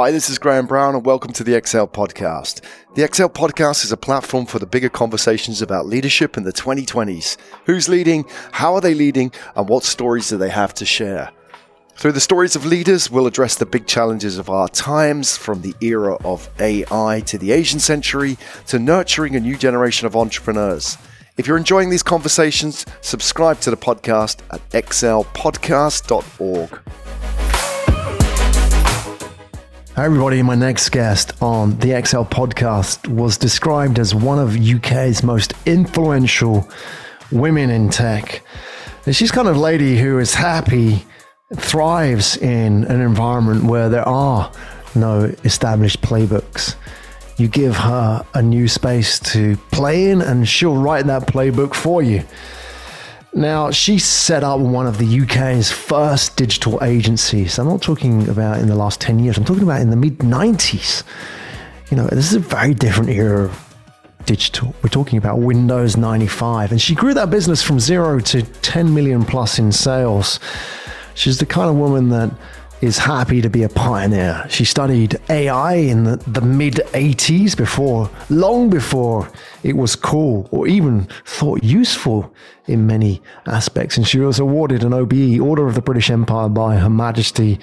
Hi, this is Graham Brown, and welcome to the Excel Podcast. The Excel Podcast is a platform for the bigger conversations about leadership in the 2020s. Who's leading? How are they leading? And what stories do they have to share? Through the stories of leaders, we'll address the big challenges of our times, from the era of AI to the Asian century to nurturing a new generation of entrepreneurs. If you're enjoying these conversations, subscribe to the podcast at excelpodcast.org. Hi, everybody. My next guest on the Excel podcast was described as one of UK's most influential women in tech. And she's kind of lady who is happy, thrives in an environment where there are no established playbooks. You give her a new space to play in, and she'll write that playbook for you. Now, she set up one of the UK's first digital agencies. I'm not talking about in the last 10 years, I'm talking about in the mid 90s. You know, this is a very different era of digital. We're talking about Windows 95. And she grew that business from zero to 10 million plus in sales. She's the kind of woman that is happy to be a pioneer. She studied AI in the, the mid 80s before, long before it was cool or even thought useful in many aspects. And she was awarded an OBE, Order of the British Empire, by Her Majesty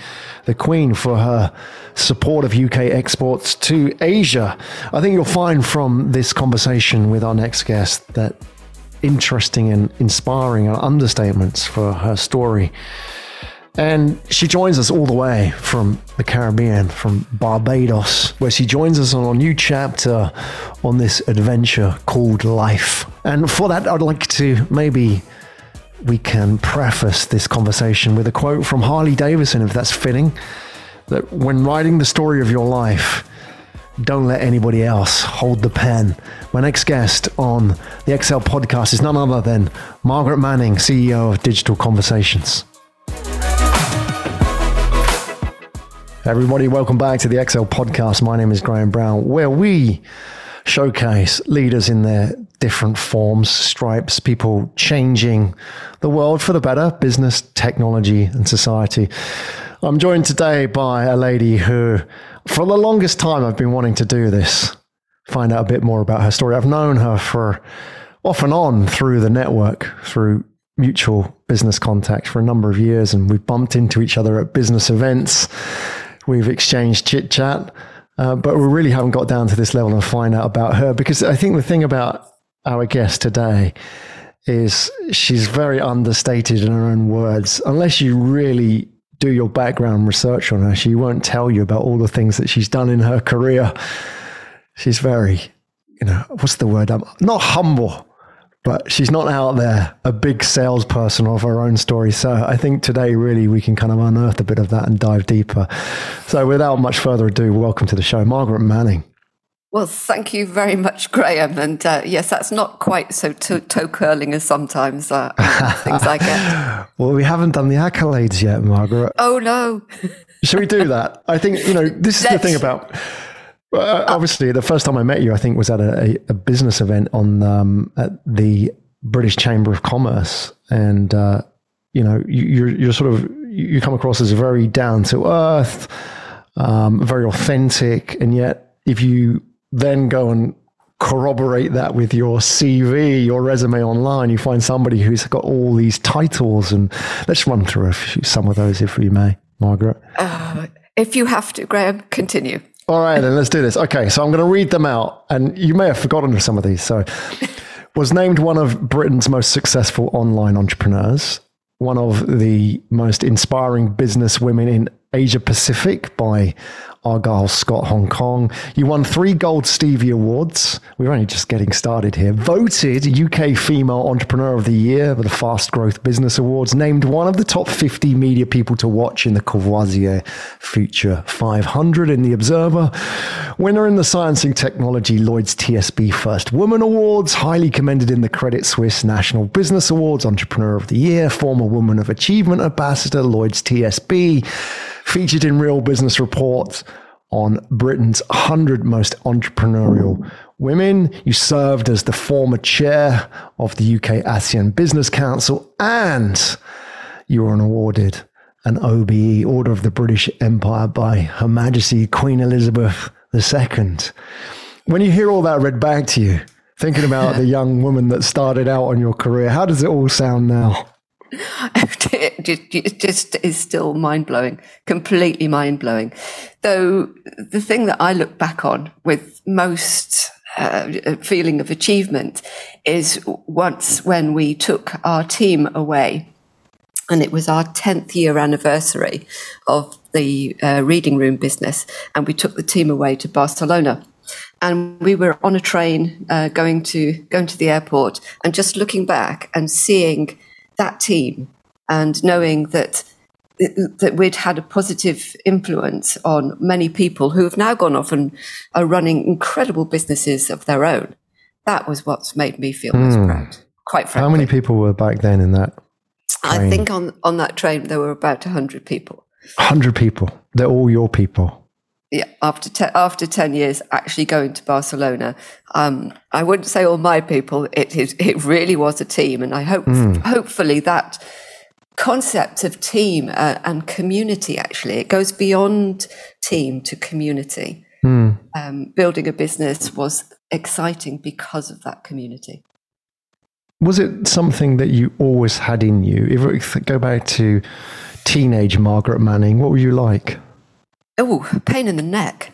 the Queen for her support of UK exports to Asia. I think you'll find from this conversation with our next guest that interesting and inspiring are understatements for her story. And she joins us all the way from the Caribbean, from Barbados, where she joins us on a new chapter on this adventure called life. And for that, I'd like to maybe we can preface this conversation with a quote from Harley Davidson, if that's fitting, that when writing the story of your life, don't let anybody else hold the pen. My next guest on the Excel podcast is none other than Margaret Manning, CEO of Digital Conversations. Everybody, welcome back to the Excel podcast. My name is Graham Brown, where we showcase leaders in their different forms, stripes, people changing the world for the better, business, technology, and society. I'm joined today by a lady who, for the longest time, I've been wanting to do this, find out a bit more about her story. I've known her for off and on through the network, through mutual business contacts for a number of years, and we've bumped into each other at business events We've exchanged chit chat, uh, but we really haven't got down to this level and find out about her because I think the thing about our guest today is she's very understated in her own words. Unless you really do your background research on her, she won't tell you about all the things that she's done in her career. She's very, you know, what's the word? I'm not humble, but she's not out there a big salesperson of her own story. So I think today really we can kind of unearth a bit of that and dive deeper. So without much further ado, welcome to the show, Margaret Manning. Well, thank you very much, Graham. And uh, yes, that's not quite so toe, toe curling as sometimes uh, things I get. well, we haven't done the accolades yet, Margaret. Oh no! Should we do that? I think you know this is Let's, the thing about uh, obviously, the first time I met you, I think, was at a, a business event on um, at the British Chamber of Commerce, and uh, you know, you, are you're sort of you come across as very down to earth, um, very authentic, and yet if you then go and corroborate that with your CV, your resume online, you find somebody who's got all these titles, and let's run through few, some of those if we may, Margaret. Uh, if you have to, Graham, continue. All right, then let's do this. Okay, so I'm going to read them out, and you may have forgotten some of these. So, was named one of Britain's most successful online entrepreneurs, one of the most inspiring business women in Asia Pacific by Argyll Scott Hong Kong. You won three Gold Stevie Awards. We're only just getting started here. Voted UK Female Entrepreneur of the Year with the Fast Growth Business Awards. Named one of the top 50 media people to watch in the Courvoisier Future 500 in The Observer. Winner in the Science and Technology Lloyd's TSB First Woman Awards. Highly commended in the Credit Suisse National Business Awards. Entrepreneur of the Year. Former Woman of Achievement Ambassador Lloyd's TSB featured in Real Business Reports on Britain's 100 most entrepreneurial women. You served as the former chair of the UK ASEAN Business Council and you were awarded an OBE, Order of the British Empire, by Her Majesty Queen Elizabeth II. When you hear all that read back to you, thinking about the young woman that started out on your career, how does it all sound now? it just is still mind blowing, completely mind blowing. Though the thing that I look back on with most uh, feeling of achievement is once when we took our team away, and it was our 10th year anniversary of the uh, reading room business, and we took the team away to Barcelona and we were on a train uh, going to going to the airport and just looking back and seeing that team and knowing that that we'd had a positive influence on many people who have now gone off and are running incredible businesses of their own. That was what's made me feel most mm. proud. Quite frankly. How many people were back then in that? Train? I think on on that train there were about hundred people. Hundred people. They're all your people yeah, after te- after ten years actually going to Barcelona, um, I wouldn't say all my people. It, it, it really was a team, and I hope mm. hopefully that concept of team uh, and community actually it goes beyond team to community. Mm. Um, building a business was exciting because of that community. Was it something that you always had in you? If we go back to teenage Margaret Manning, what were you like? Oh, pain in the neck.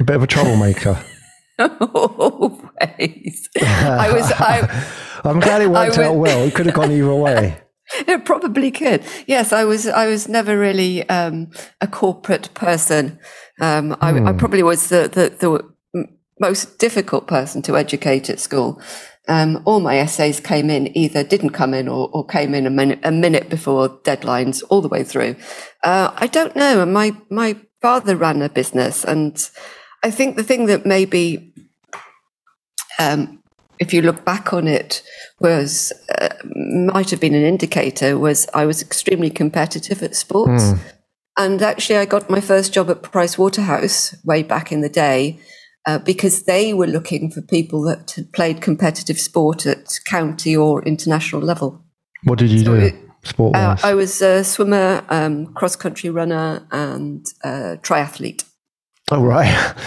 A bit of a troublemaker. Always. I was. I, I'm glad it worked out well. It could have gone either way. It probably could. Yes, I was. I was never really um, a corporate person. Um, I, I, hmm. probably was the, the, the most difficult person to educate at school. Um, all my essays came in either didn't come in or, or came in a minute, a minute before deadlines all the way through. Uh, I don't know. My my father ran a business. And I think the thing that maybe, um, if you look back on it, was uh, might have been an indicator was I was extremely competitive at sports. Mm. And actually, I got my first job at Price Waterhouse way back in the day uh, because they were looking for people that had played competitive sport at county or international level. What did you so do? It, sport uh, I was a swimmer, um, cross country runner, and uh, triathlete. Oh, right.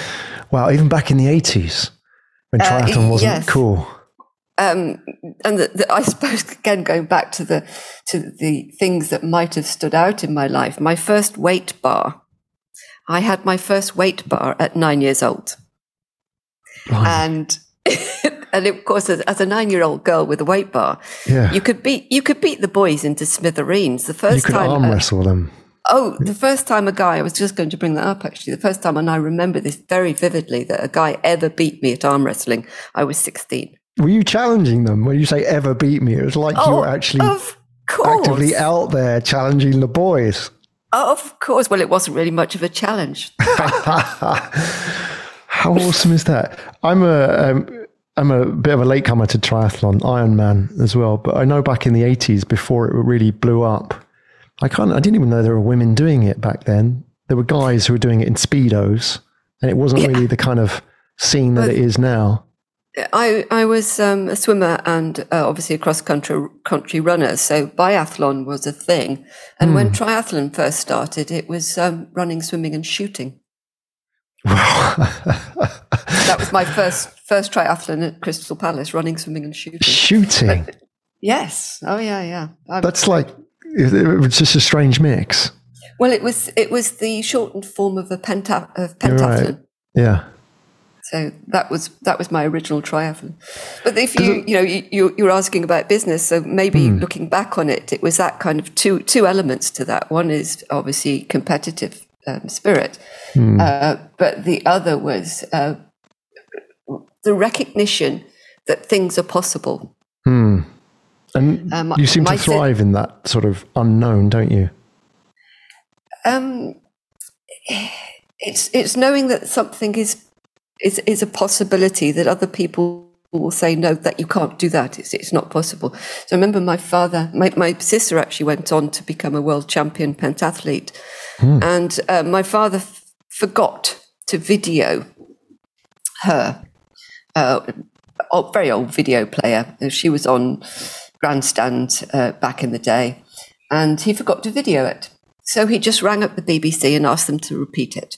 Wow. Even back in the 80s when uh, triathlon wasn't yes. cool. Um, and the, the, I suppose again going back to the to the things that might have stood out in my life. My first weight bar, I had my first weight bar at nine years old, and and of course, as, as a nine-year-old girl with a weight bar, yeah. you could beat you could beat the boys into smithereens. The first you could time, arm uh, wrestle them. Oh, the first time a guy, I was just going to bring that up actually. The first time, and I remember this very vividly, that a guy ever beat me at arm wrestling, I was 16. Were you challenging them when you say ever beat me? It was like oh, you were actually actively out there challenging the boys. of course. Well, it wasn't really much of a challenge. How awesome is that? I'm a, um, I'm a bit of a latecomer to triathlon, Ironman as well. But I know back in the 80s, before it really blew up, I can't. I didn't even know there were women doing it back then. There were guys who were doing it in speedos, and it wasn't yeah. really the kind of scene that but it is now. I I was um, a swimmer and uh, obviously a cross country country runner, so biathlon was a thing. And mm. when hmm. triathlon first started, it was um, running, swimming, and shooting. that was my first first triathlon at Crystal Palace, running, swimming, and shooting. Shooting. But, yes. Oh yeah, yeah. I'm, That's like it was just a strange mix. Well, it was it was the shortened form of a penta of pentathlon. Right. Yeah. So that was that was my original triathlon. But if you it, you know you you're asking about business, so maybe hmm. looking back on it, it was that kind of two two elements to that. One is obviously competitive um, spirit, hmm. uh, but the other was uh, the recognition that things are possible. Hmm. And um, you seem to thrive in that sort of unknown, don't you? Um, it's it's knowing that something is is is a possibility that other people will say no that you can't do that it's, it's not possible so i remember my father my, my sister actually went on to become a world champion pentathlete mm. and uh, my father f- forgot to video her uh, very old video player. She was on Grandstand uh, back in the day, and he forgot to video it. So he just rang up the BBC and asked them to repeat it.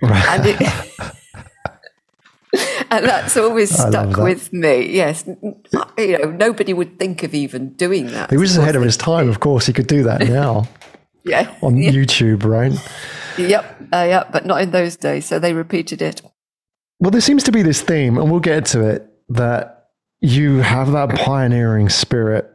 And, it, and that's always stuck with me. Yes. You know, nobody would think of even doing that. He was ahead of his time, of course. He could do that now. yeah. On. YouTube, right? Yep. Uh, yep. But not in those days. So they repeated it. Well, there seems to be this theme, and we'll get to it, that you have that pioneering spirit.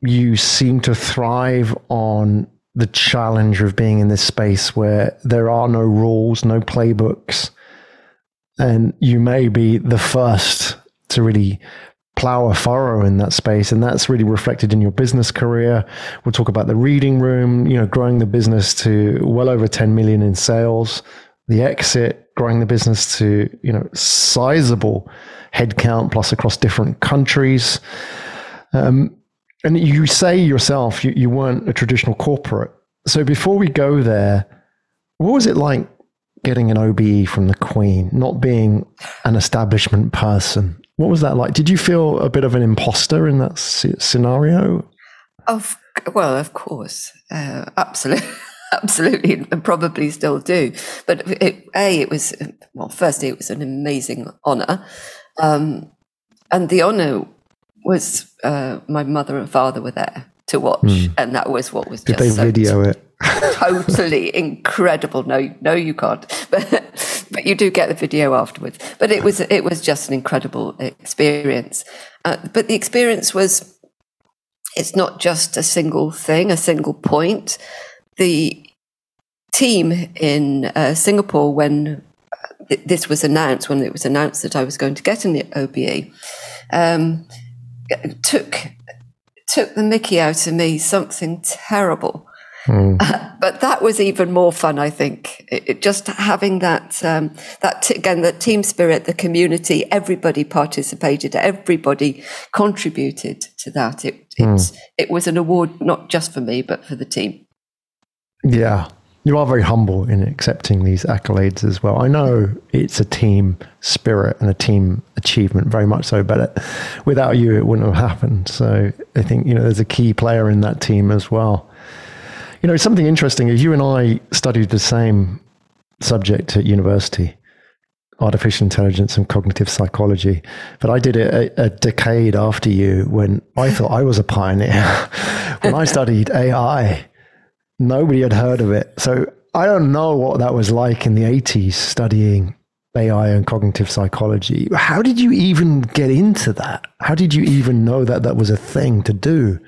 You seem to thrive on the challenge of being in this space where there are no rules, no playbooks, and you may be the first to really plow a furrow in that space. And that's really reflected in your business career. We'll talk about the reading room you know growing the business to well over 10 million in sales the exit growing the business to you know sizable headcount plus across different countries. Um, and you say yourself you, you weren't a traditional corporate. So before we go there, what was it like getting an OBE from the Queen, not being an establishment person? What was that like? Did you feel a bit of an imposter in that scenario? Of well, of course, uh, absolutely. Absolutely, and probably still do. But it, a, it was well. Firstly, it was an amazing honour, um, and the honour was uh, my mother and father were there to watch, mm. and that was what was. Did they so video it? Totally incredible. No, no, you can't. But but you do get the video afterwards. But it was it was just an incredible experience. Uh, but the experience was. It's not just a single thing, a single point. The team in uh, Singapore, when this was announced, when it was announced that I was going to get an OBE, um, took took the mickey out of me something terrible. Mm. Uh, but that was even more fun, I think. It, it just having that um, that t- again, that team spirit, the community, everybody participated, everybody contributed to that. It mm. it was an award not just for me, but for the team. Yeah, you are very humble in accepting these accolades as well. I know it's a team spirit and a team achievement, very much so, but without you, it wouldn't have happened. So I think, you know, there's a key player in that team as well. You know, something interesting is you and I studied the same subject at university artificial intelligence and cognitive psychology. But I did it a, a, decade after you when I thought I was a pioneer. when I studied AI, Nobody had heard of it. So I don't know what that was like in the 80s studying AI and cognitive psychology. How did you even get into that? How did you even know that that was a thing to do?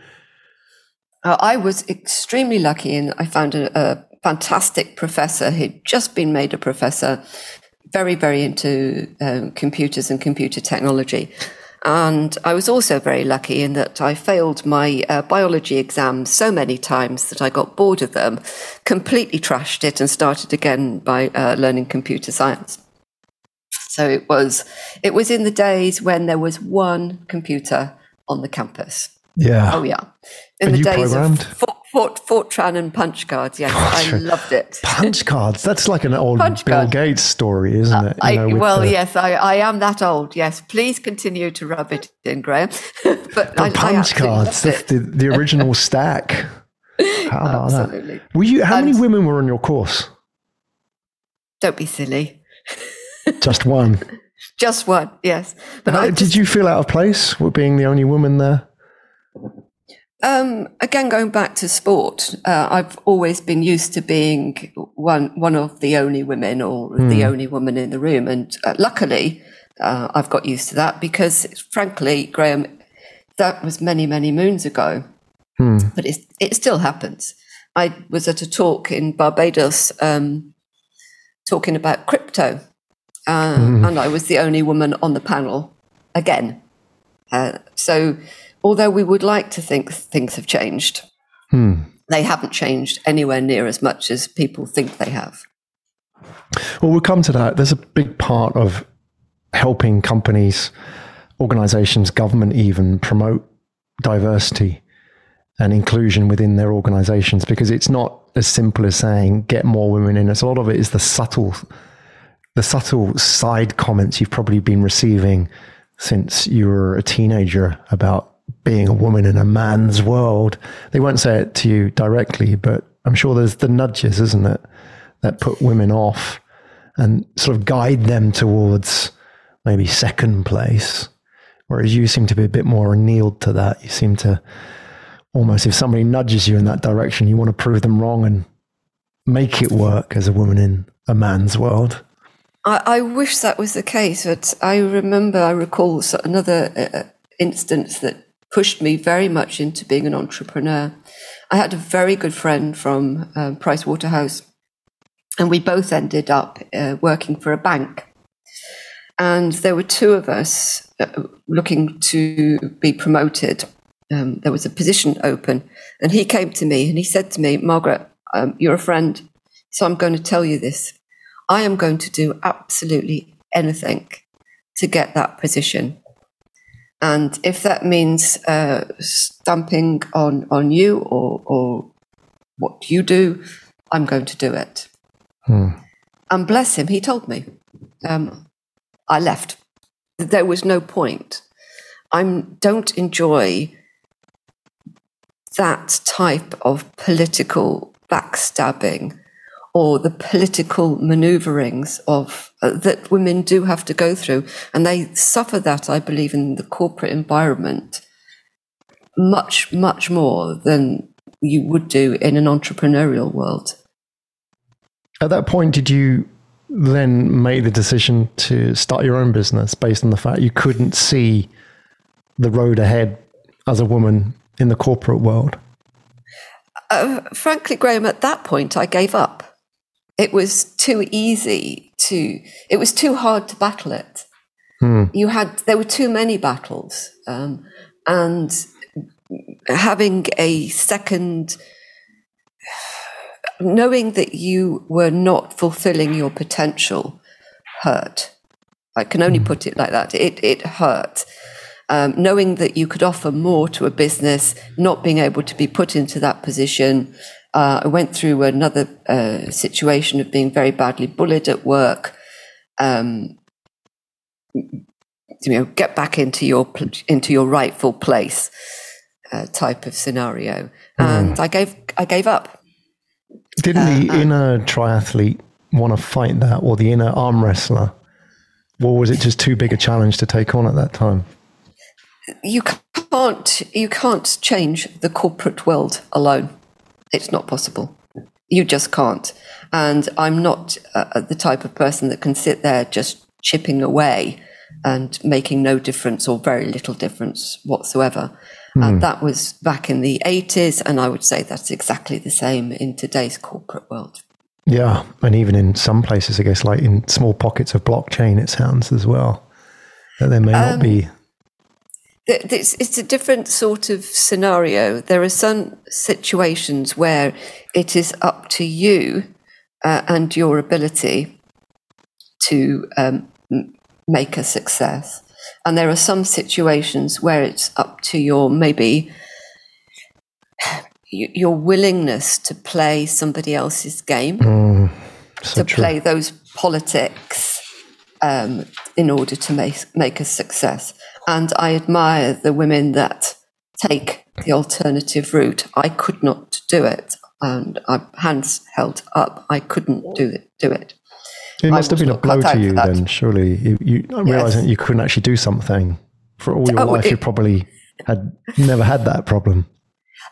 Uh, I was extremely lucky and I found a, a fantastic professor. He'd just been made a professor, very, very into um, computers and computer technology. And I was also very lucky in that I failed my uh, biology exams so many times that I got bored of them, completely trashed it, and started again by uh, learning computer science. So it was it was in the days when there was one computer on the campus. Yeah. Oh yeah. In the days programmed? of Fort, Fortran and punch cards. Yes, I loved it. Punch cards. That's like an old punch Bill card. Gates story, isn't it? I, know, well, the... yes, I, I am that old. Yes, please continue to rub it in, Graham. but I, punch cards, the, the, original stack. How about Absolutely. that? Were you? How and many women were on your course? Don't be silly. Just one. Just one. Yes. But uh, just, did you feel out of place with being the only woman there? Um, again, going back to sport, uh, I've always been used to being one one of the only women or mm. the only woman in the room, and uh, luckily, uh, I've got used to that because, frankly, Graham, that was many many moons ago, mm. but it it still happens. I was at a talk in Barbados um, talking about crypto, mm. and I was the only woman on the panel again. Uh, so although we would like to think things have changed, hmm. they haven't changed anywhere near as much as people think they have. Well, we'll come to that. There's a big part of helping companies, organizations, government even promote diversity and inclusion within their organizations because it's not as simple as saying get more women in. It's a lot of it is the subtle the subtle side comments you've probably been receiving since you were a teenager about being a woman in a man's world. They won't say it to you directly, but I'm sure there's the nudges, isn't it, that put women off and sort of guide them towards maybe second place. Whereas you seem to be a bit more annealed to that. You seem to almost, if somebody nudges you in that direction, you want to prove them wrong and make it work as a woman in a man's world. I, I wish that was the case, but I remember, I recall another uh, instance that pushed me very much into being an entrepreneur. I had a very good friend from uh, Price Waterhouse, and we both ended up uh, working for a bank. And there were two of us uh, looking to be promoted. Um, there was a position open, and he came to me and he said to me, Margaret, um, you're a friend, so I'm going to tell you this. I am going to do absolutely anything to get that position. And if that means uh, stamping on, on you or, or what you do, I'm going to do it. Hmm. And bless him, he told me. Um, I left. There was no point. I don't enjoy that type of political backstabbing or the political maneuverings of uh, that women do have to go through. And they suffer that i believe in the corporate environment much much more than you would do in an entrepreneurial world. At that point did you then make the decision to start your own business based on the fact you couldn't see the road ahead as a woman in the corporate world? Uh, frankly graham at that point i gave up it was too easy to, it was too hard to battle it. Hmm. You had, there were too many battles. Um, and having a second, knowing that you were not fulfilling your potential hurt. I can only hmm. put it like that. It, it hurt. Um, knowing that you could offer more to a business, not being able to be put into that position, uh, I went through another uh, situation of being very badly bullied at work. Um, you know, get back into your into your rightful place uh, type of scenario, mm. and I gave I gave up. Didn't the uh, inner triathlete want to fight that, or the inner arm wrestler, or was it just too big a challenge to take on at that time? You can't you can't change the corporate world alone. It's not possible. You just can't. And I'm not uh, the type of person that can sit there just chipping away and making no difference or very little difference whatsoever. Mm. And that was back in the 80s. And I would say that's exactly the same in today's corporate world. Yeah. And even in some places, I guess, like in small pockets of blockchain, it sounds as well that there may um, not be it's, it's a different sort of scenario. There are some situations where it is up to you uh, and your ability to um, make a success. And there are some situations where it's up to your maybe your willingness to play somebody else's game, mm, so to true. play those politics um, in order to make make a success. And I admire the women that take the alternative route. I could not do it. And I, hands held up. I couldn't do it. Do it. It must have been a blow to you then, surely. You, you realizing you couldn't actually do something for all your oh, life. It, you probably had never had that problem.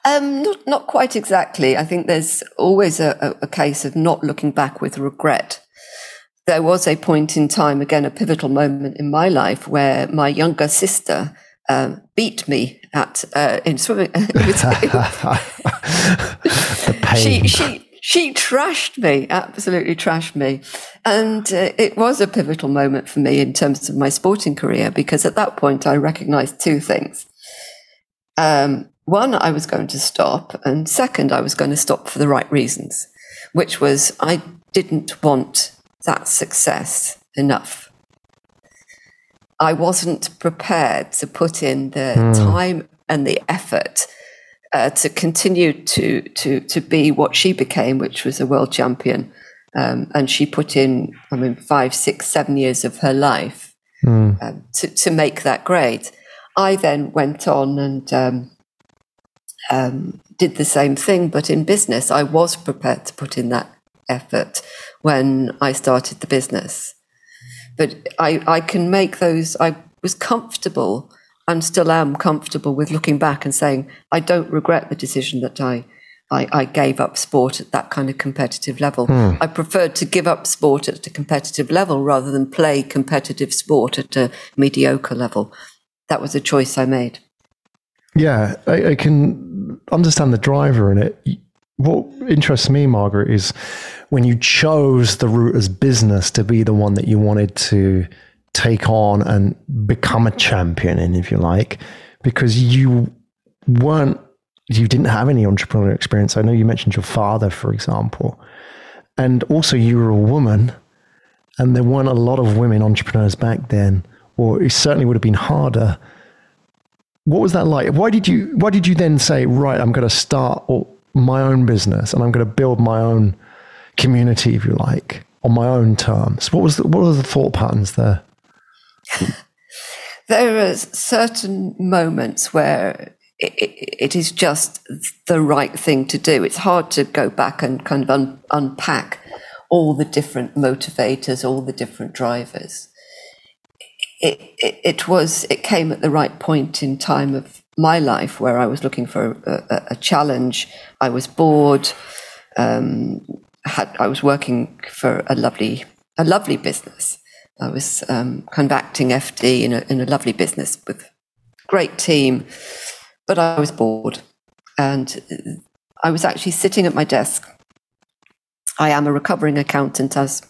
Um, not, not quite exactly. I think there's always a, a case of not looking back with regret there was a point in time, again, a pivotal moment in my life where my younger sister um, beat me at uh, in swimming. she she she trashed me, absolutely trashed me, and uh, it was a pivotal moment for me in terms of my sporting career because at that point I recognised two things. Um, one, I was going to stop, and second, I was going to stop for the right reasons, which was I didn't want that success enough. I wasn't prepared to put in the mm. time and the effort uh, to continue to to to be what she became, which was a world champion. Um, and she put in, I mean, five, six, seven years of her life mm. um, to to make that great. I then went on and um, um did the same thing, but in business, I was prepared to put in that effort when I started the business. But I, I can make those, I was comfortable and still am comfortable with looking back and saying, I don't regret the decision that I, I, I gave up sport at that kind of competitive level. Hmm. I preferred to give up sport at a competitive level rather than play competitive sport at a mediocre level. That was a choice I made. Yeah, I, I can understand the driver in it. What interests me, Margaret, is when you chose the route as business to be the one that you wanted to take on and become a champion in, if you like, because you weren't, you didn't have any entrepreneurial experience. I know you mentioned your father, for example, and also you were a woman, and there weren't a lot of women entrepreneurs back then, or it certainly would have been harder. What was that like? Why did you Why did you then say, right, I'm going to start my own business and I'm going to build my own community, if you like, on my own terms? What was the, what were the thought patterns there? there are certain moments where it, it is just the right thing to do. It's hard to go back and kind of un, unpack all the different motivators, all the different drivers. It, it, it, was it came at the right point in time of my life where I was looking for a, a challenge. I was bored. Um, had I was working for a lovely a lovely business, I was um, kind of acting FD in a, in a lovely business with great team, but I was bored. And I was actually sitting at my desk. I am a recovering accountant, as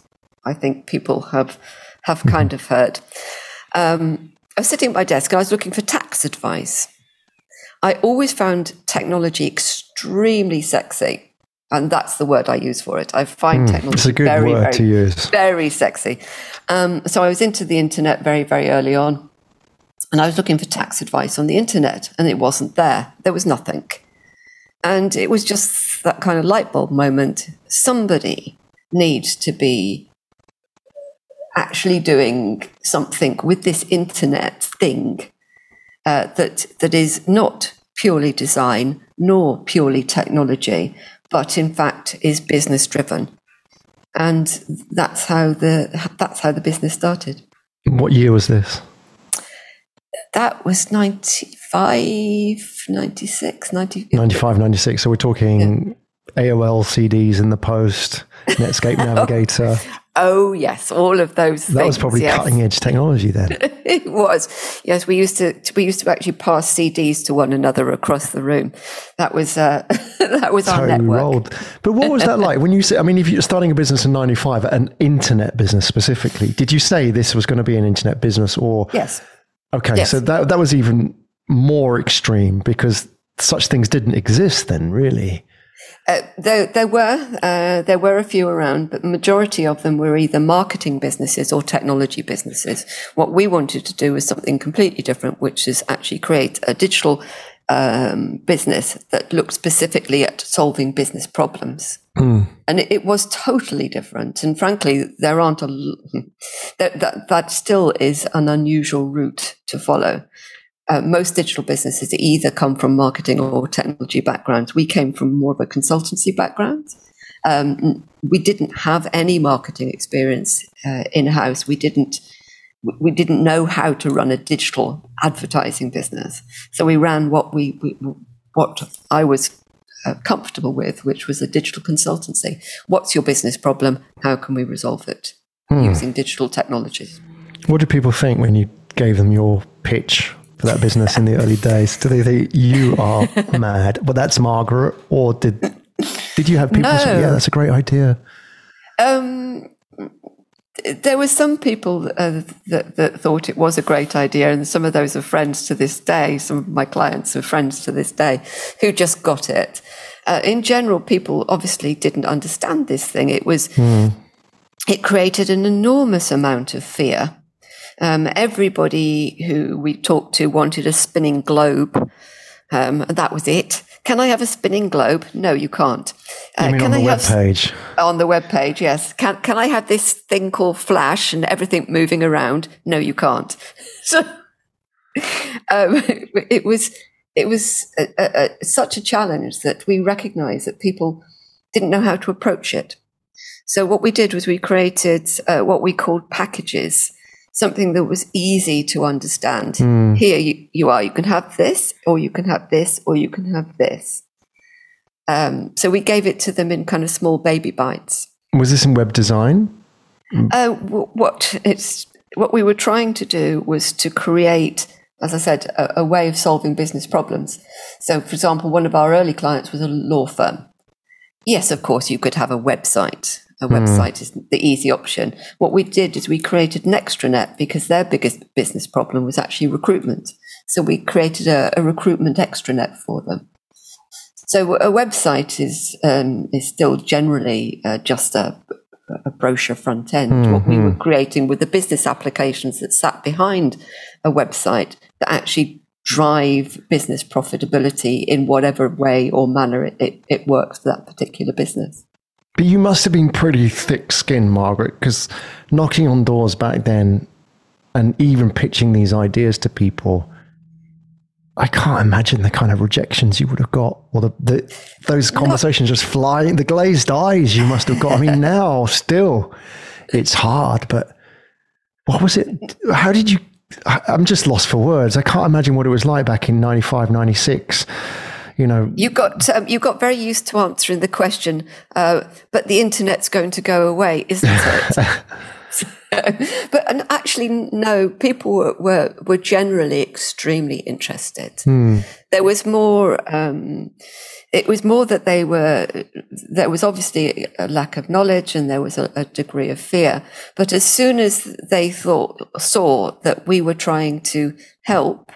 I think people have, have mm-hmm. kind of heard. Um, I was sitting at my desk and I was looking for tax advice. I always found technology extremely sexy and that's the word I use for it. I find mm, technology it's a good very, very, very sexy. Um, so I was into the internet very, very early on, and I was looking for tax advice on the internet, and it wasn't there. There was nothing, and it was just that kind of light bulb moment. Somebody needs to be actually doing something with this internet thing uh, that that is not purely design nor purely technology, but in fact is business driven. And that's how the that's how the business started. What year was this? That was 95, 96, 90, 95, 96. So we're talking yeah. AOL CDs in the post, Netscape Navigator. Oh yes, all of those. That things, was probably yes. cutting edge technology then. it was. Yes, we used to we used to actually pass CDs to one another across the room. That was uh, that was so our network. Old. But what was that like when you say? I mean, if you're starting a business in '95, an internet business specifically, did you say this was going to be an internet business or? Yes. Okay, yes. so that that was even more extreme because such things didn't exist then, really. Uh, there, there were uh, there were a few around, but the majority of them were either marketing businesses or technology businesses. What we wanted to do was something completely different, which is actually create a digital um, business that looked specifically at solving business problems. Mm. And it, it, was totally different. And frankly, there aren't a that, that that still is an unusual route to follow uh, most digital businesses either come from marketing or technology backgrounds. We came from more of a consultancy background. Um, we didn't have any marketing experience uh, in house. We didn't we didn't know how to run a digital advertising business. So we ran what we, we what I was uh, comfortable with, which was a digital consultancy. What's your business problem? How can we resolve it hmm. using digital technologies? What did people think when you gave them your pitch for that business in the early days? Do they think you are mad? Well, that's Margaret, or did did you have people no. say, "Yeah, that's a great idea"? Um, there were some people uh, that, that thought it was a great idea, and some of those are friends to this day. Some of my clients are friends to this day who just got it. Uh, in general, people obviously didn't understand this thing. It was. Mm. It created an enormous amount of fear um, everybody who we talked to wanted a spinning globe. Um, and that was it. Can I have a spinning globe? No, you can't. Uh, you can on the I web page? On the web page, yes. Can Can I have this thing called Flash and everything moving around? No, you can't. So um, it was it was a, a, a, such a challenge that we recognized that people didn't know how to approach it. So what we did was we created uh, what we called packages, something that was easy to understand. Mm. Here you, you are, you can have this, or you can have this, or you can have this. Um, so we gave it to them in kind of small baby bites. Was this in web design? Uh, what it's what we were trying to do was to create, as I said, a, a way of solving business problems. So, for example, one of our early clients was a law firm. Yes, of course, you could have a website. A hmm. website mm. is the easy option. What we did is we created an extranet because their biggest business problem was actually recruitment. So we created a, a recruitment extranet for them. So a website is um, is still generally uh, just a, a, brochure front end. Mm-hmm. What we were creating with the business applications that sat behind a website that actually drive business profitability in whatever way or manner it, it, it works for that particular business. But you must have been pretty thick skinned, Margaret, because knocking on doors back then and even pitching these ideas to people I can't imagine the kind of rejections you would have got, or the, the those conversations just flying, the glazed eyes you must have got. I mean, now still, it's hard. But what was it? How did you? I'm just lost for words. I can't imagine what it was like back in 95, 96 you know you got um, you got very used to answering the question uh, but the internet's going to go away isn't it but actually, no. People were, were, were generally extremely interested. Mm. There was more. Um, it was more that they were. There was obviously a lack of knowledge, and there was a, a degree of fear. But as soon as they thought saw that we were trying to help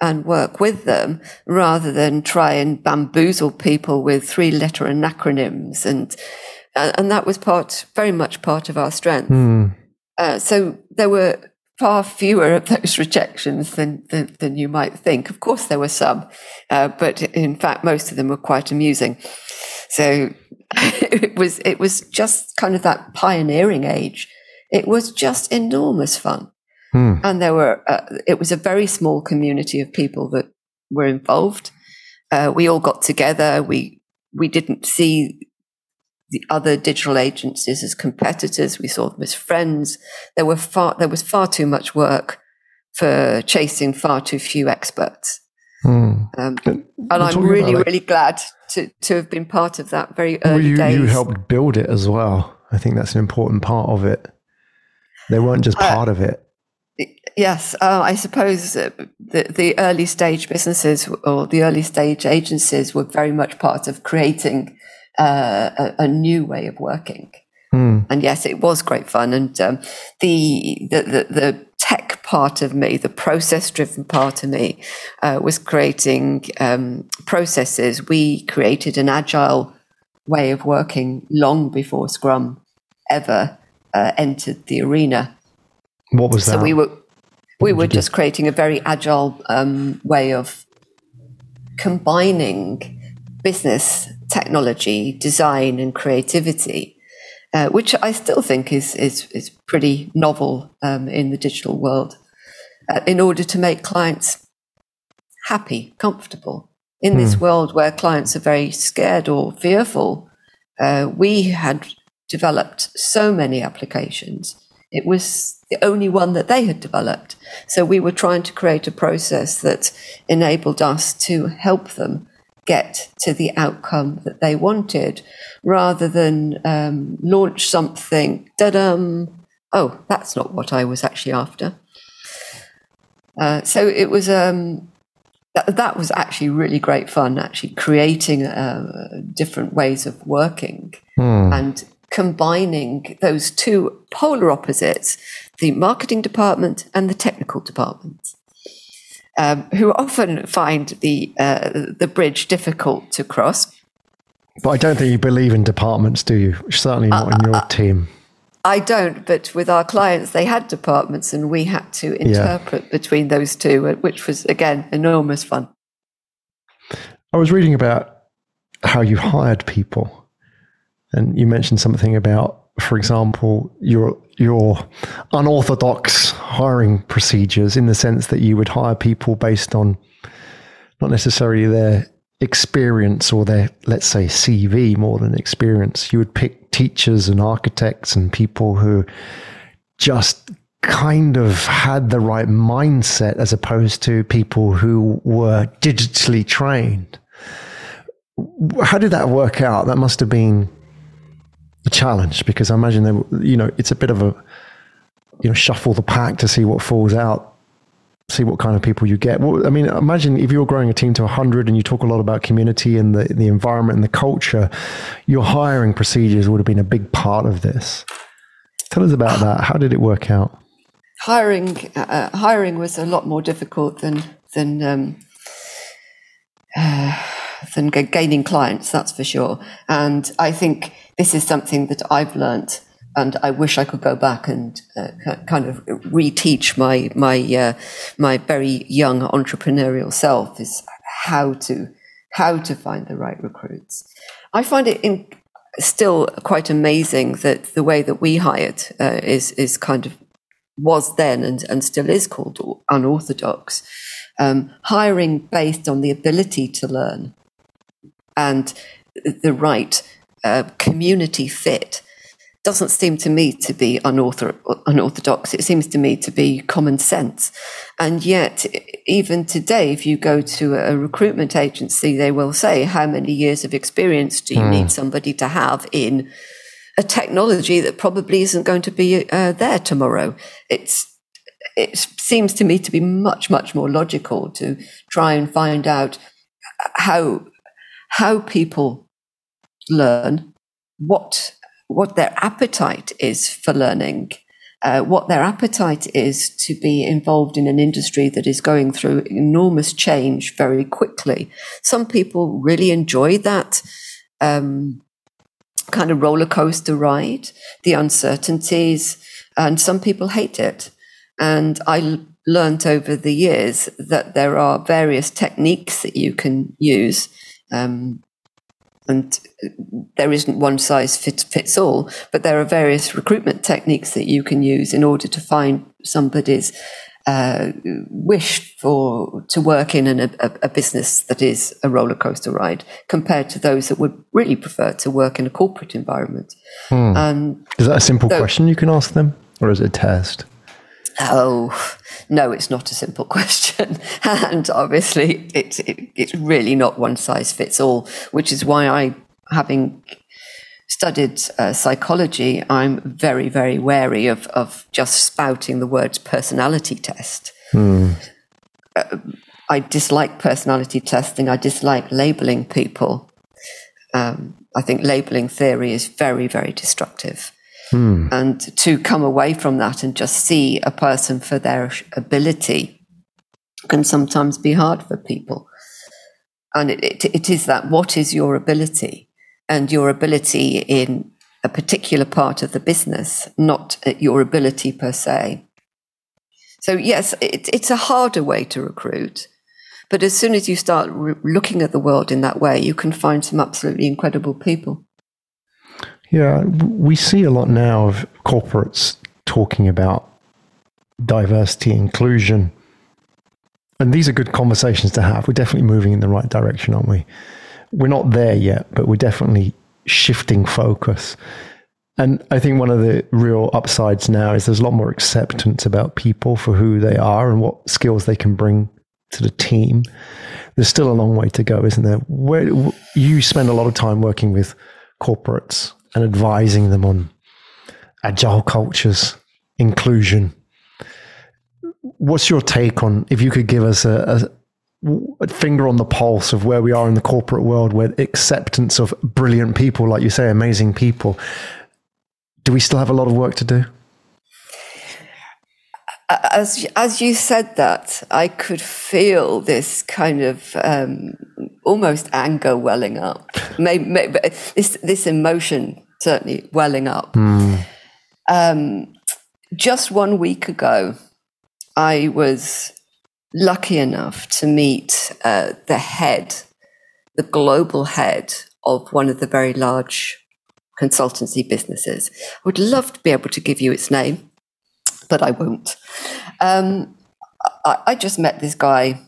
and work with them rather than try and bamboozle people with three letter acronyms and and that was part very much part of our strength. Mm. Uh, so there were far fewer of those rejections than, than, than you might think. Of course, there were some, uh, but in fact, most of them were quite amusing. So it was it was just kind of that pioneering age. It was just enormous fun, hmm. and there were uh, it was a very small community of people that were involved. Uh, we all got together. We we didn't see the other digital agencies as competitors. We saw them as friends. There were far, there was far too much work for chasing far too few experts. Mm. Um, and I'm really, really glad to, to have been part of that very early well, you, days. You helped build it as well. I think that's an important part of it. They weren't just uh, part of it. Yes, uh, I suppose the, the early stage businesses or the early stage agencies were very much part of creating uh, a, a, new way of working. Mm. And yes, it was great fun. And um, the, the, the, the, tech part of me, the process driven part of me, uh, was creating um, processes. We created an agile way of working long before Scrum ever uh, entered the arena. What was that? So we were we were just creating a very agile um, way of combining business technology, design, and creativity, uh, which I still think is is is pretty novel um, in the digital world. Uh, in order to make clients happy, comfortable in mm. this hmm. world where clients are very scared or fearful, uh, we had developed so many applications. It was the only one that they had developed. So we were trying to create a process that enabled us to help them get to the outcome that they wanted rather than um, launch something, da-dum, oh, that's not what I was actually after. Uh, so it was, um, that, that, was actually really great fun, actually creating uh, different ways of working hmm. and combining those two polar opposites, the marketing department and the technical department um, who often find the uh, the bridge difficult to cross. But I don't think you believe in departments, do you? Certainly not uh, in your uh, team. I don't, but with our clients, they had departments, and we had to interpret yeah. between those two, uh, which was again enormous fun. I was reading about how you hired people, and you mentioned something about, for example, your your unorthodox hiring procedures in the sense that you would hire people based on not necessarily their experience or their, let's say, CV more than experience. You would pick teachers and architects and people who just kind of had the right mindset as opposed to people who were digitally trained. How did that work out? That must have been a challenge because I imagine they, you know, it's a bit of a, you know, shuffle the pack to see what falls out, see what kind of people you get. Well, I mean, imagine if you're growing a team to 100 and you talk a lot about community and the, the environment and the culture, your hiring procedures would have been a big part of this. Tell us about that. How did it work out? Hiring, uh, hiring was a lot more difficult than than um, uh, than gaining clients. That's for sure. And I think this is something that I've learnt, and I wish I could go back and uh, kind of reteach my my uh, my very young entrepreneurial self is how to how to find the right recruits. I find it in, still quite amazing that the way that we hired uh, is is kind of was then and, and still is called unorthodox. Um, hiring based on the ability to learn and the right uh, community fit doesn't seem to me to be unortho- unorthodox. It seems to me to be common sense. And yet, even today, if you go to a recruitment agency, they will say, How many years of experience do you mm. need somebody to have in a technology that probably isn't going to be uh, there tomorrow? It's it seems to me to be much, much more logical to try and find out how how people learn, what what their appetite is for learning, uh, what their appetite is to be involved in an industry that is going through enormous change very quickly. Some people really enjoy that um, kind of roller coaster ride, the uncertainties, and some people hate it. And I learned over the years that there are various techniques that you can use. Um, and there isn't one size fits, fits all, but there are various recruitment techniques that you can use in order to find somebody's uh, wish for to work in an, a, a, business that is a roller coaster ride compared to those that would really prefer to work in a corporate environment. Hmm. Um, is that a simple so, question you can ask them, or is it a test? Oh, no, it's not a simple question. and obviously, it's, it, it's really not one size fits all, which is why I, having studied uh, psychology, I'm very, very wary of, of just spouting the words personality test. Hmm. Uh, I dislike personality testing, I dislike labeling people. Um, I think labeling theory is very, very destructive. Hmm. And to come away from that and just see a person for their ability can sometimes be hard for people. And it, it, it is that what is your ability? And your ability in a particular part of the business, not your ability per se. So, yes, it, it's a harder way to recruit. But as soon as you start re- looking at the world in that way, you can find some absolutely incredible people. Yeah, we see a lot now of corporates talking about diversity, inclusion. And these are good conversations to have. We're definitely moving in the right direction, aren't we? We're not there yet, but we're definitely shifting focus. And I think one of the real upsides now is there's a lot more acceptance about people for who they are and what skills they can bring to the team. There's still a long way to go, isn't there? Where you spend a lot of time working with corporates and advising them on agile cultures, inclusion. What's your take on if you could give us a, a, a, finger on the pulse of where we are in the corporate world, where acceptance of brilliant people, like you say, amazing people, do we still have a lot of work to do? As as you said that, I could feel this kind of um, almost anger welling up. Maybe, maybe, this this emotion certainly welling up. Mm. Um, just one week ago, I was lucky enough to meet uh, the head, the global head of one of the very large consultancy businesses. I would love to be able to give you its name, but I won't. Um, I, I just met this guy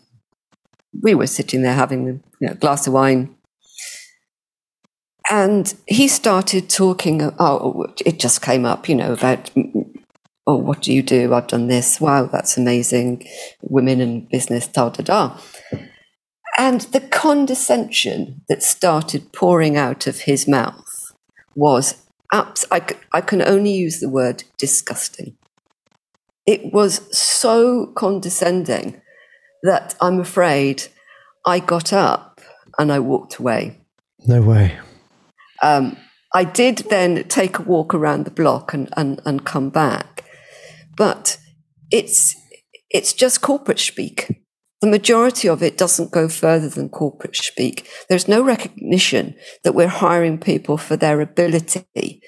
we were sitting there having a you know, glass of wine. And he started talking, oh, it just came up, you know, about, oh, what do you do? I've done this. Wow, that's amazing. Women in business, da da da. And the condescension that started pouring out of his mouth was, abs- I, c- I can only use the word disgusting. It was so condescending that I'm afraid I got up and I walked away. No way. Um, I did then take a walk around the block and, and, and come back, but it's it's just corporate speak. The majority of it doesn't go further than corporate speak. There's no recognition that we're hiring people for their ability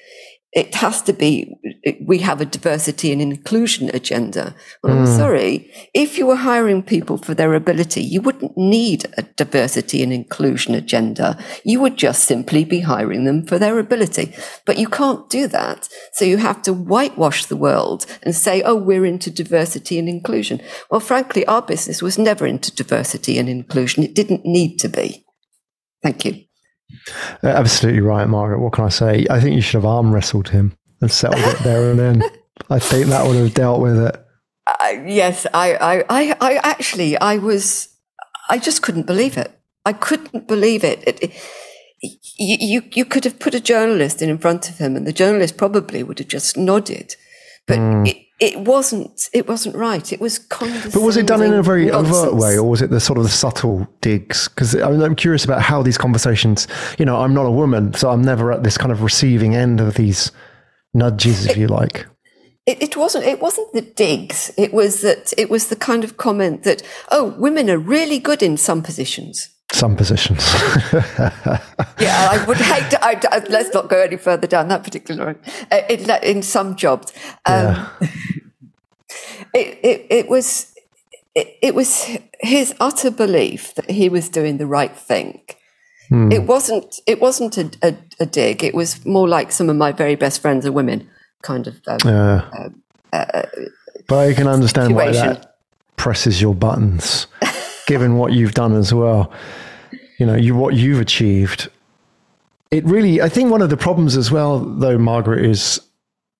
it has to be we have a diversity and inclusion agenda. Well, mm. I'm hmm. sorry, if you were hiring people for their ability, you wouldn't need a diversity and inclusion agenda. You would just simply be hiring them for their ability. But you can't do that. So you have to whitewash the world and say, oh, we're into diversity and inclusion. Well, frankly, our business was never into diversity and inclusion. It didn't need to be. Thank you. Uh, absolutely right, Margaret. What can I say? I think you should have arm wrestled him and settled it there and then. I think that would have dealt with it. Uh, yes, I, I, I, I, actually, I was, I just couldn't believe it. I couldn't believe it. it, it you, you, you could have put a journalist in, in front of him, and the journalist probably would have just nodded. But mm. it, it wasn't it wasn't right. It was condescending. But was it done in a very nonsense. overt way, or was it the sort of the subtle digs? Because I'm curious about how these conversations. You know, I'm not a woman, so I'm never at this kind of receiving end of these nudges, if it, you like. It, it, wasn't. It wasn't the digs. It was that. It was the kind of comment that, oh, women are really good in some positions some positions. yeah, I would hate to. I, I, let's not go any further down that particular road. Uh, in, in some jobs, um, yeah. it, it, it was it, it, was his utter belief that he was doing the right thing. Hmm. It wasn't. It wasn't a, a, a, dig. It was more like some of my very best friends are women, kind of. Um, uh, uh, but I can understand situation. why that presses your buttons, given what you've done as well you know, you what you've achieved. It really, I think, one of the problems as well, though, Margaret, is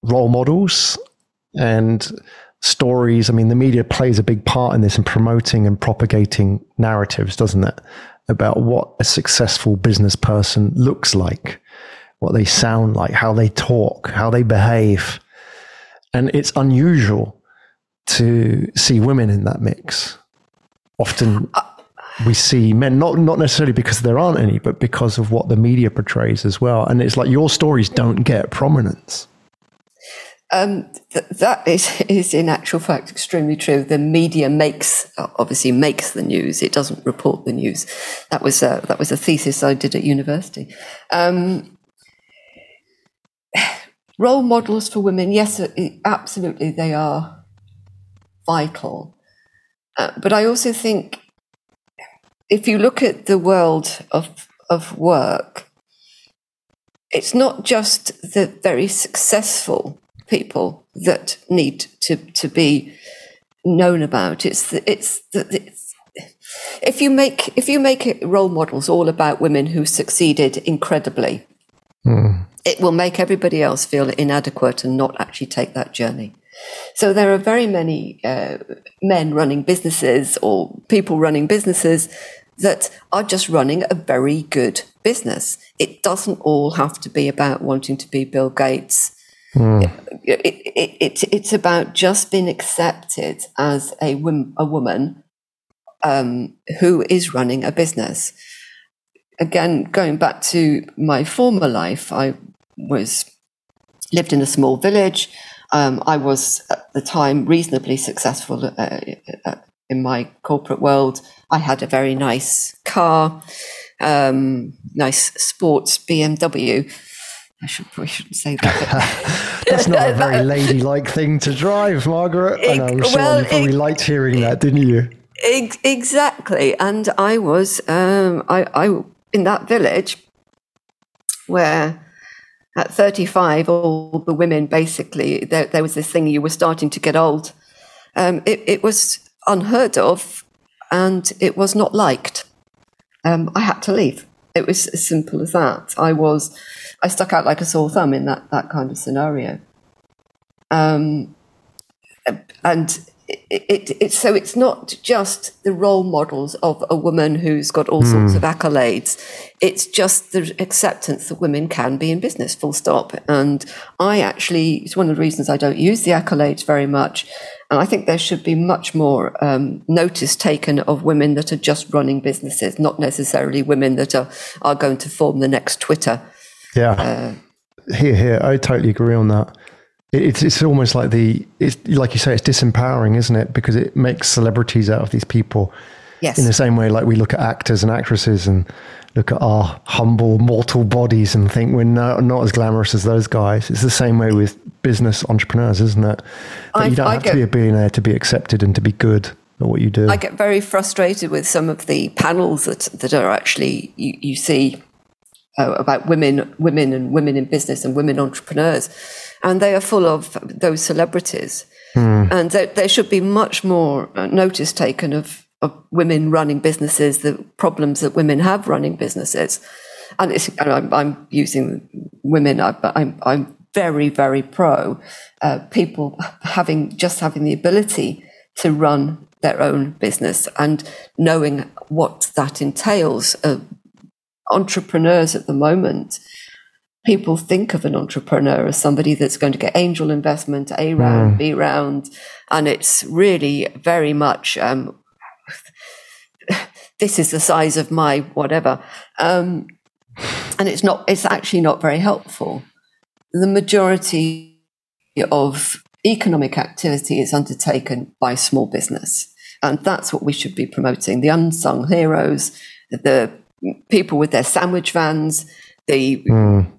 role models and stories. I mean, the media plays a big part in this in promoting and propagating narratives, doesn't it? About what a successful business person looks like, what they sound like, how they talk, how they behave. And it's unusual to see women in that mix. Often. Uh, we see men not not necessarily because there aren't any, but because of what the media portrays as well. And it's like your stories don't get prominence. Um, th- that is, is in actual fact extremely true. The media makes obviously makes the news; it doesn't report the news. That was a, that was a thesis I did at university. Um, role models for women, yes, absolutely, they are vital. Uh, but I also think if you look at the world of, of work, it's not just the very successful people that need to, to be known about. It's the, it's the, it's, if you make if you make role models all about women who succeeded incredibly, mm. it will make everybody else feel inadequate and not actually take that journey. So there are very many uh, men running businesses or people running businesses that are just running a very good business. It doesn't all have to be about wanting to be Bill Gates. Mm. It, it, it, it's about just being accepted as a, a woman um, who is running a business. Again, going back to my former life, I was lived in a small village. Um, I was at the time reasonably successful uh, uh in my corporate world. I had a very nice car, um, nice sports BMW. I should probably shouldn't say that. That's not a very ladylike thing to drive, Margaret. It, and I'm sure well, you probably it, liked hearing that, didn't you? exactly. And I was, um, I, I, in that village where at 35, all the women basically, there, there was this thing you were starting to get old. Um, it, it was unheard of and it was not liked. Um, I had to leave. It was as simple as that. I was, I stuck out like a sore thumb in that, that kind of scenario. Um, and it, it, it, so it's not just the role models of a woman who's got all mm. sorts of accolades. It's just the acceptance that women can be in business, full stop. And I actually, it's one of the reasons I don't use the accolades very much. And I think there should be much more um, notice taken of women that are just running businesses, not necessarily women that are, are going to form the next Twitter. Yeah. Uh, here, here. I totally agree on that. It's it's almost like the it's like you say it's disempowering, isn't it? Because it makes celebrities out of these people. Yes. In the same way, like we look at actors and actresses and look at our humble mortal bodies and think we're not, not as glamorous as those guys. It's the same way with business entrepreneurs, isn't it? That I, you don't I have get, to be a billionaire to be accepted and to be good at what you do. I get very frustrated with some of the panels that that are actually you, you see uh, about women, women and women in business and women entrepreneurs and they are full of those celebrities. Mm. And there, there, should be much more uh, notice taken of, of women running businesses, the problems that women have running businesses. And, and I'm, I'm, using women, I, I'm, I'm very, very pro uh, people having just having the ability to run their own business and knowing what that entails. Uh, entrepreneurs at the moment people think of an entrepreneur as somebody that's going to get angel investment, A round, mm. B round, and it's really very much um, this is the size of my whatever, um, and it's not. It's actually not very helpful. The majority of economic activity is undertaken by small business, and that's what we should be promoting: the unsung heroes, the people with their sandwich vans, the mm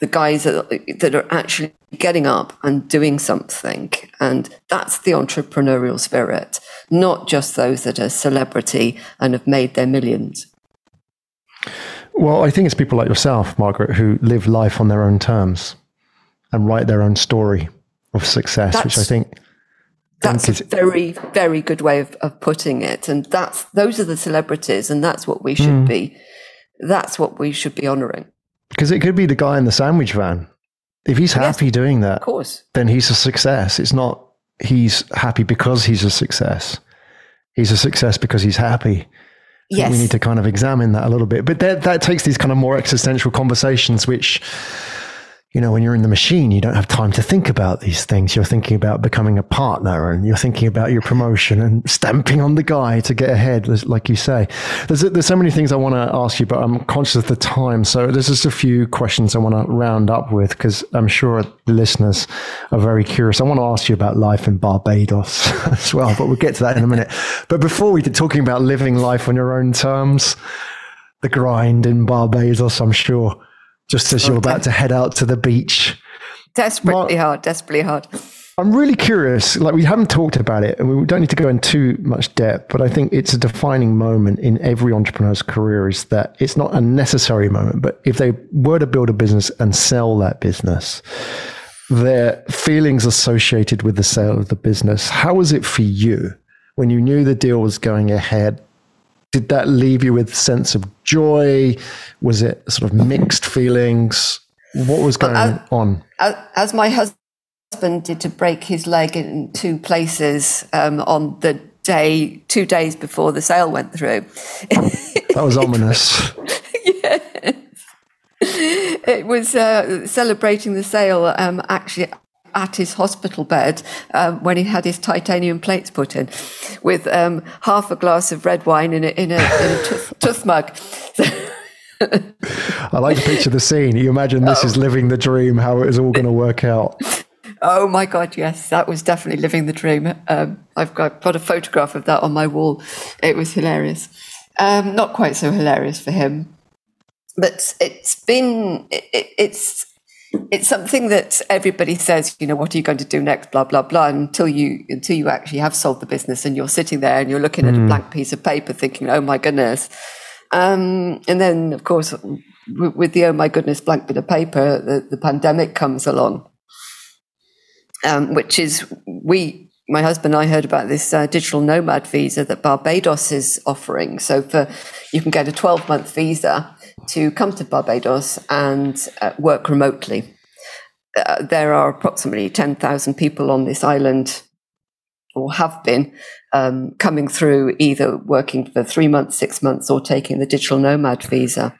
the guys that, that are actually getting up and doing something. And that's the entrepreneurial spirit, not just those that are celebrity and have made their millions. Well, I think it's people like yourself, Margaret, who live life on their own terms and write their own story of success, that's, which I think. That's a very, very good way of, of putting it. And that's those are the celebrities, and that's what we should mm. be. That's what we should be honouring. Because it could be the guy in the sandwich van. If he's happy yes, doing that, of course, then he's a success. It's not he's happy because he's a success. He's a success because he's happy. Yes. We need to kind of examine that a little bit. But that, that takes these kind of more existential conversations, which you know, when you're in the machine, you don't have time to think about these things. You're thinking about becoming a partner and you're thinking about your promotion and stamping on the guy to get ahead, like you say. There's, there's so many things I want to ask you, but I'm conscious of the time. So there's just a few questions I want to round up with because I'm sure the listeners are very curious. I want to ask you about life in Barbados as well, but we'll get to that in a minute. But before we did talking about living life on your own terms, the grind in Barbados, I'm sure just as you're about to head out to the beach. Desperately hard, desperately hard. I'm really curious. Like we haven't talked about it, and we don't need to go in too much depth. But I think it's a defining moment in every entrepreneur's career. Is that it's not a necessary moment, but if they were to build a business and sell that business, their feelings associated with the sale of the business. How was it for you when you knew the deal was going ahead? Did that leave you with a sense of joy? Was it sort of mixed feelings? What was going as, on? As my husband did to break his leg in two places um, on the day, two days before the sale went through. That was ominous. yes. It was uh, celebrating the sale um, actually at his hospital bed um, when he had his titanium plates put in, with um, half a glass of red wine in a, in a, in a tooth, tooth mug. I like to picture the scene. You imagine this oh. is living the dream, how it is all going to work out. Oh my God, yes, that was definitely living the dream. Um, I've got, got, a photograph of that on my wall. It was hilarious. Um, not quite so hilarious for him, but it's been, it, it's, it's something that everybody says, you know, what are you going to do next? Blah blah blah. Until you until you actually have sold the business and you're sitting there and you're looking at a hmm. blank piece of paper, thinking, oh my goodness. Um, and then, of course, with the oh my goodness blank bit of paper, the, the pandemic comes along, um, which is we my husband and I heard about this uh, digital nomad visa that Barbados is offering. So for you can get a 12 month visa to come to Barbados and uh, work remotely. Uh, there are approximately 10,000 people on this island or have been um, coming through either working for three months, six months, or taking the digital nomad visa.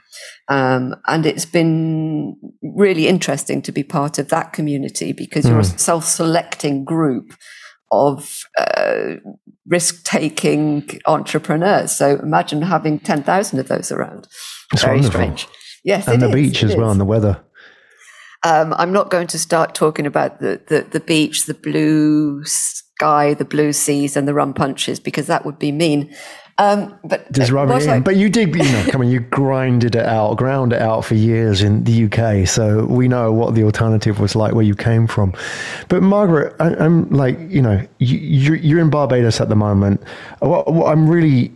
Um, and it's been really interesting to be part of that community because mm. you're a hmm. self selecting group of uh, risk taking entrepreneurs. So imagine having 10,000 of those around. It's Very wonderful. strange. Yes, and the is, beach as well, and the weather. Um, I'm not going to start talking about the, the, the beach, the blue sky, the blue seas, and the rum punches because that would be mean. Um, but just rub it in. I, but you did, you know, come on, you grinded it out, ground it out for years in the UK, so we know what the alternative was like where you came from. But Margaret, I, am like, you know, you, you're, you're in Barbados at the moment. What, what I'm really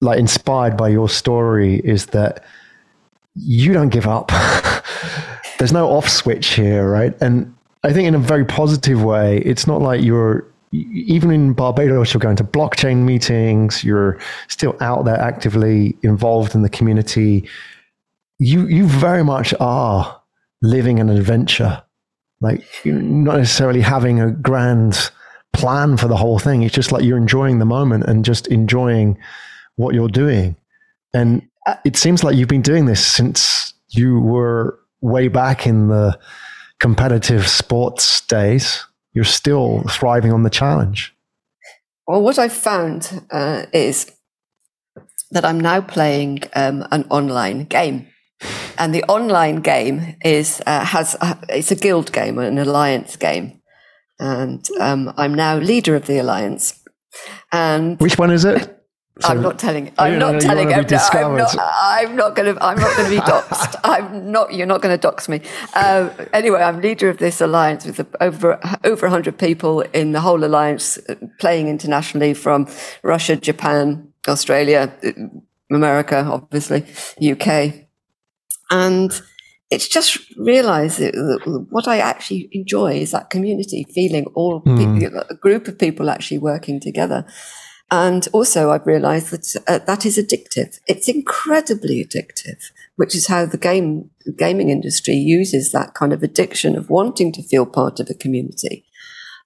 like inspired by your story is that you don't give up. There's no off switch here, right? And I think in a very positive way, it's not like you're even in Barbados, you're going to blockchain meetings, you're still out there actively involved in the community. You you very much are living an adventure. Like you're not necessarily having a grand plan for the whole thing. It's just like you're enjoying the moment and just enjoying what you're doing. And uh, it seems like you've been doing this since you were way back in the competitive sports days you're still thriving on the challenge. Well, what I've found uh, is that I'm now playing um, an online game. And the online game is uh, has uh, it's a guild game, an alliance game, and um, I'm now leader of the alliance. And which one is it? So I'm not telling. I'm not telling. I'm, I'm, not. I'm not going to. I'm not going to be doxxed. I'm not. You're not going to dox me. Uh, anyway, I'm leader of this alliance with over over 100 people in the whole alliance, uh, playing internationally from Russia, Japan, Australia, uh, America, obviously, UK, and it's just realised that what I actually enjoy is that community feeling, all mm. people, a group of people actually working together. And also, I've realized that uh, that is addictive. It's incredibly addictive, which is how the game gaming industry uses that kind of addiction of wanting to feel part of a community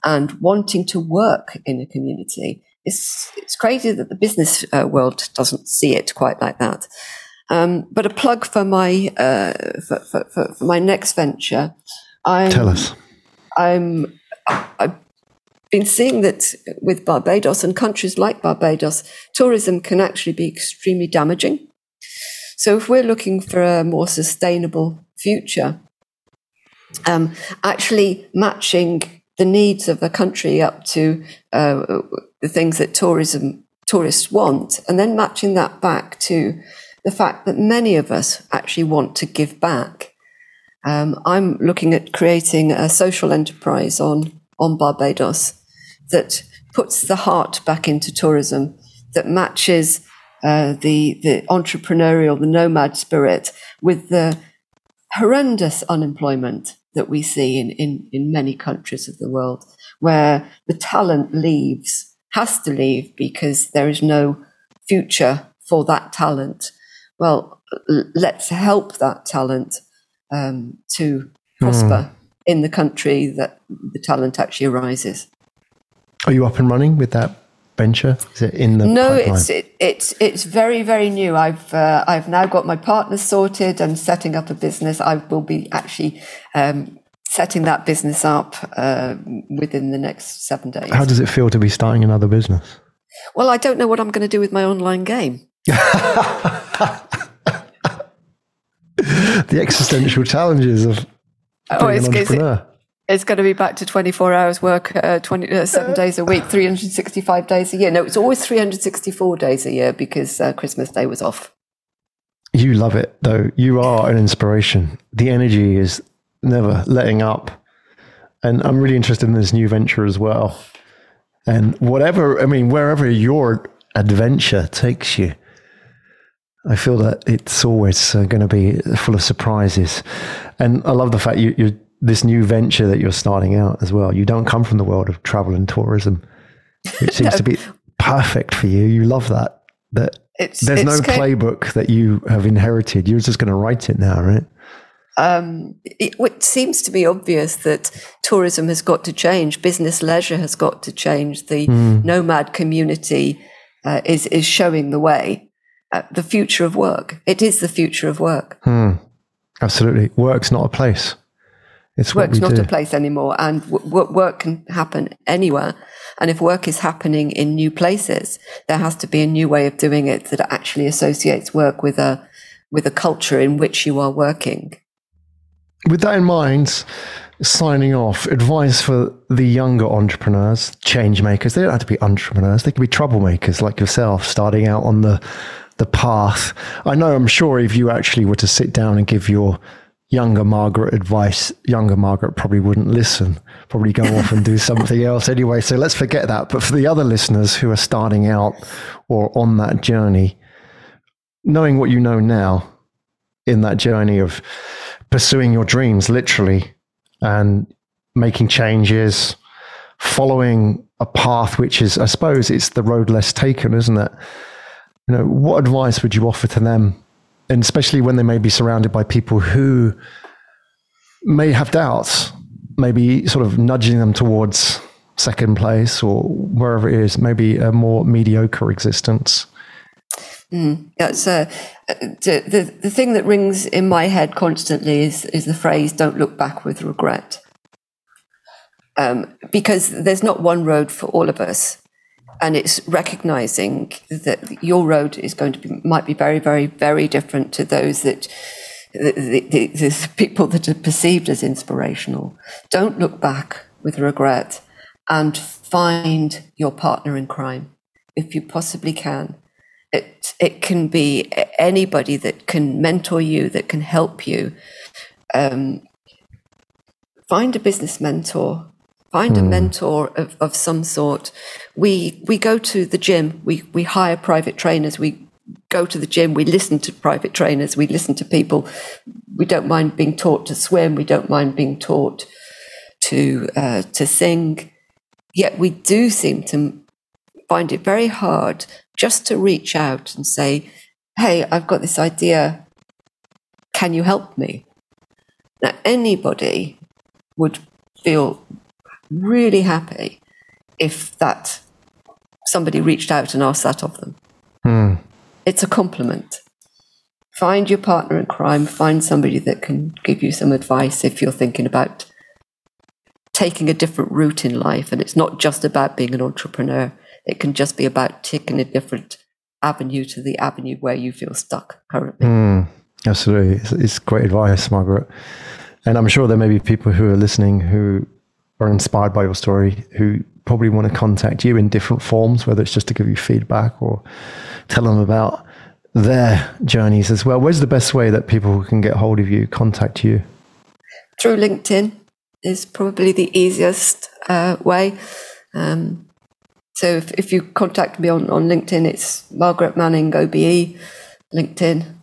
and wanting to work in a community. It's, it's crazy that the business uh, world doesn't see it quite like that. Um, but a plug for my uh, for, for, for, my next venture. I'm, Tell us. I'm I, been seeing that with Barbados and countries like Barbados, tourism can actually be extremely damaging. So, if we're looking for a more sustainable future, um, actually matching the needs of a country up to uh, the things that tourism tourists want, and then matching that back to the fact that many of us actually want to give back. Um, I'm looking at creating a social enterprise on on Barbados that puts the heart back into tourism, that matches uh, the the entrepreneurial, the nomad spirit with the horrendous unemployment that we see in, in, in many countries of the world, where the talent leaves, has to leave because there is no future for that talent. Well, let's help that talent um, to prosper mm. in the country that the talent actually arises. Are you up and running with that venture? Is it in the no? Pipeline? It's it, it's it's very very new. I've uh, I've now got my partners sorted and setting up a business. I will be actually um, setting that business up uh, within the next seven days. How does it feel to be starting another business? Well, I don't know what I'm going to do with my online game. the existential challenges of oh, being oh, an entrepreneur it's going to be back to 24 hours work, uh, 20, uh, seven days a week, 365 days a year. No, it's always 364 days a year because uh, Christmas Day was off. You love it, though. You are an inspiration. The energy is never letting up. And I'm really interested in this new venture as well. And whatever, I mean, wherever your adventure takes you, I feel that it's always uh, going to be full of surprises. And I love the fact you, you're this new venture that you're starting out as well. You don't come from the world of travel and tourism, which seems to be perfect for you. You love that. That it's, there's it's no playbook that you have inherited. You're just going to write it now, right? Um, it, it, seems to be obvious that tourism has got to change. Business leisure has got to change. The mm. nomad community uh, is is showing the way. Uh, the future of work. It is the future of work. Mm. Absolutely, work's not a place. It's work's not do. a place anymore, and w- work can happen anywhere. And if work is happening in new places, there has to be a new way of doing it that actually associates work with a with a culture in which you are working. With that in mind, signing off, advice for the younger entrepreneurs, change makers. They don't have to be entrepreneurs; they can be troublemakers like yourself, starting out on the the path. I know. I'm sure if you actually were to sit down and give your younger Margaret advice, younger Margaret probably wouldn't listen, probably go off and do something else anyway. So let's forget that. But for the other listeners who are starting out or on that journey, knowing what you know now in that journey of pursuing your dreams, literally, and making changes, following a path which is, I suppose, it's the road less taken, isn't it? You know, what advice would you offer to them and especially when they may be surrounded by people who may have doubts, maybe sort of nudging them towards second place or wherever it is, maybe a more mediocre existence. Mm, that's uh, the, the thing that rings in my head constantly is is the phrase "Don't look back with regret," um, because there's not one road for all of us and it's recognizing that your road is going to be might be very very very different to those that the, the, the, people that are perceived as inspirational. Don't look back with regret and find your partner in crime if you possibly can. It it can be anybody that can mentor you that can help you. Um, find a business mentor find mm. a hmm. mentor of, of some sort. We we go to the gym. We we hire private trainers. We go to the gym. We listen to private trainers. We listen to people. We don't mind being taught to swim. We don't mind being taught to uh, to sing. Yet we do seem to find it very hard just to reach out and say, "Hey, I've got this idea. Can you help me?" Now, anybody would feel really happy if that somebody reached out and asked that of them. Hmm. It's a compliment. Find your partner in crime, find somebody that can give you some advice if you're thinking about taking a different route in life. And it's not just about being an entrepreneur, it can just be about taking a different avenue to the avenue where you feel stuck currently. Mm, absolutely. It's, it's great advice, Margaret. And I'm sure there may be people who are listening who are inspired by your story who probably want to contact you in different forms, whether it's just to give you feedback or tell them about their journeys as well. Where's the best way that people can get hold of you, contact you? Through LinkedIn is probably the easiest uh, way. Um, so if, if you contact me on, on LinkedIn, it's Margaret Manning OBE, LinkedIn.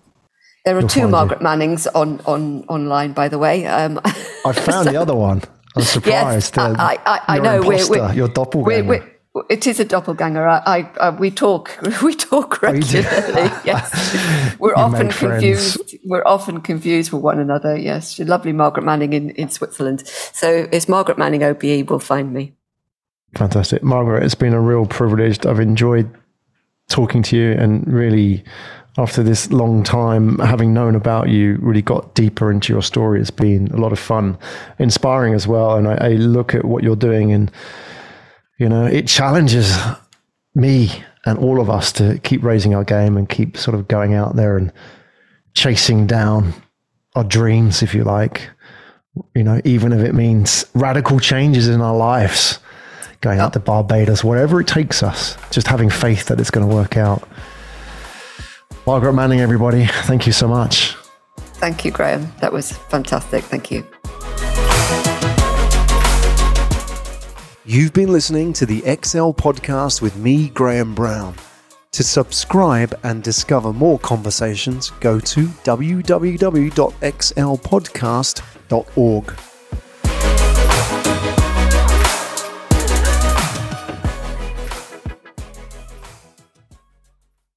There are You'll two Margaret Mannings on, on online, by the way. Um, I found so, the other one. I'm surprised. Yes, uh, I, I, I know. Imposter, we're, we're, your doppelganger. We're, it is a doppelganger. I, I uh, we talk, we talk regularly. yes, we're often confused. We're often confused with one another. Yes, She's lovely Margaret Manning in, in Switzerland. So it's Margaret Manning OBE will find me. Fantastic, Margaret. It's been a real privilege. I've enjoyed talking to you and really after this long time, having known about you, really got deeper into your story. It's been a lot of fun, inspiring as well. And I, I look at what you're doing, and you know, it challenges me and all of us to keep raising our game and keep sort of going out there and chasing down our dreams, if you like. You know, even if it means radical changes in our lives, going out to Barbados, whatever it takes us, just having faith that it's going to work out. Margaret Manning, everybody, thank you so much. Thank you, Graham. That was fantastic. Thank you. You've been listening to the Excel podcast with me, Graham Brown. To subscribe and discover more conversations, go to www.excelpodcast.org.